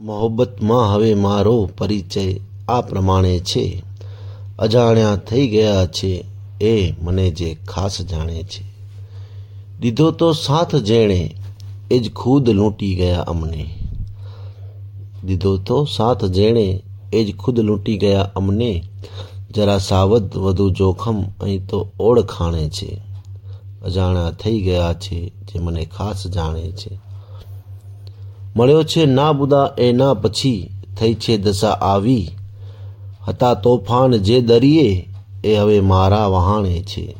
મોહબ્બતમાં હવે મારો પરિચય આ પ્રમાણે છે. અજાણ્યા થઈ ગયા છે એ મને જે ખાસ જાણે છે. દીધો તો સાથ જેણે, એ જ ખુદ લૂંટી ગયા અમને. દીધો તો સાથ જેણે, એ જ ખુદ લૂંટી ગયા અમને. જરા સાવધ વધુ જોખમ અહીં તો ઓળખાણે છે. અજાણ્યા થઈ ગયા છે જે મને ખાસ જાણે છે. મળ્યો છે, ના બુદા એના પછી થઈ છે દશા આવી. હતા તોફાન જે દરિયે એ હવે મારા વહાણે છે.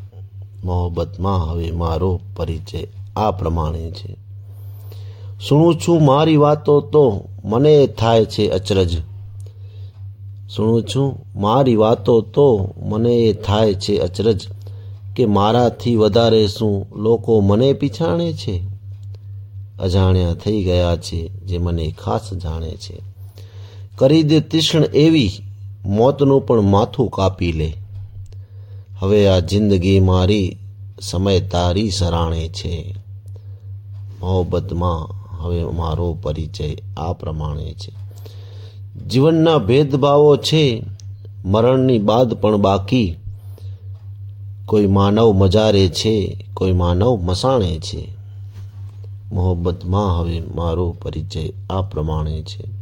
મોહબ્બતમાં હવે મારો પરિચય આ પ્રમાણે છે. સુણું છું મારી વાતો તો મને થાય છે અચરજ. સુણું છું મારી વાતો તો મને એ થાય છે અચરજ કે મારાથી વધારે શું લોકો મને પીછાણે છે? અજાણ્યા થઈ ગયા છે, જે મને ખાસ જાણે છે. કરી દે તીક્ષ્ણ એવી મોતનું પણ માથું કાપી લે. હવે આ જિંદગી મારી સમય તારી સરાણે છે. મોહબ્બતમાં હવે મારો પરિચય આ પ્રમાણે છે. જીવનના ભેદભાવો છે, મરણની બાદ પણ બાકી. કોઈ માનવ મજારે છે, કોઈ માનવ મસાણે છે. મોહબ્બતમાં હવે મારો પરિચય આ પ્રમાણે છે.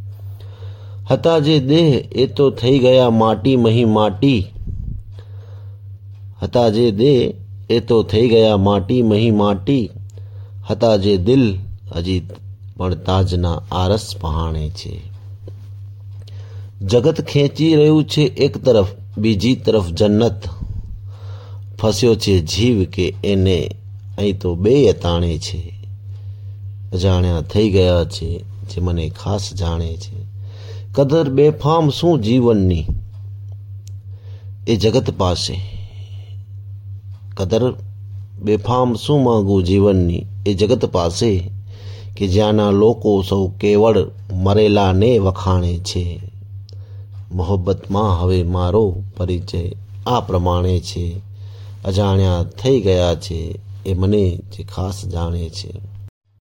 હતા જે દેહ, એ તો થઈ ગયા માટી મહી માટી. હતા જે દેહ, એ તો થઈ ગયા માટી મહી માટી. હતા જે દિલ, હજી પણ તાજના આરસ પહાણે છે. જગત ખેંચી રહ્યું છે એક તરફ, બીજી તરફ જન્નત. ફસ્યો છે જીવ કે એને અહીં તો બે અતાણે છે. અજાણ્યા થઈ ગયા છે, જે મને ખાસ જાણે છે. કદર બેફામ શું જીવનની? એ જગત પાસે. કદર બેફામ શું માગું જીવનની? એ જગત પાસે કે જ્યાંના લોકો સૌ કેવળ મરેલાને વખાણે છે. મોહબ્બતમાં હવે મારો પરિચય આ પ્રમાણે છે. અજાણ્યા થઈ ગયા છે, એ મને જે ખાસ જાણે છે.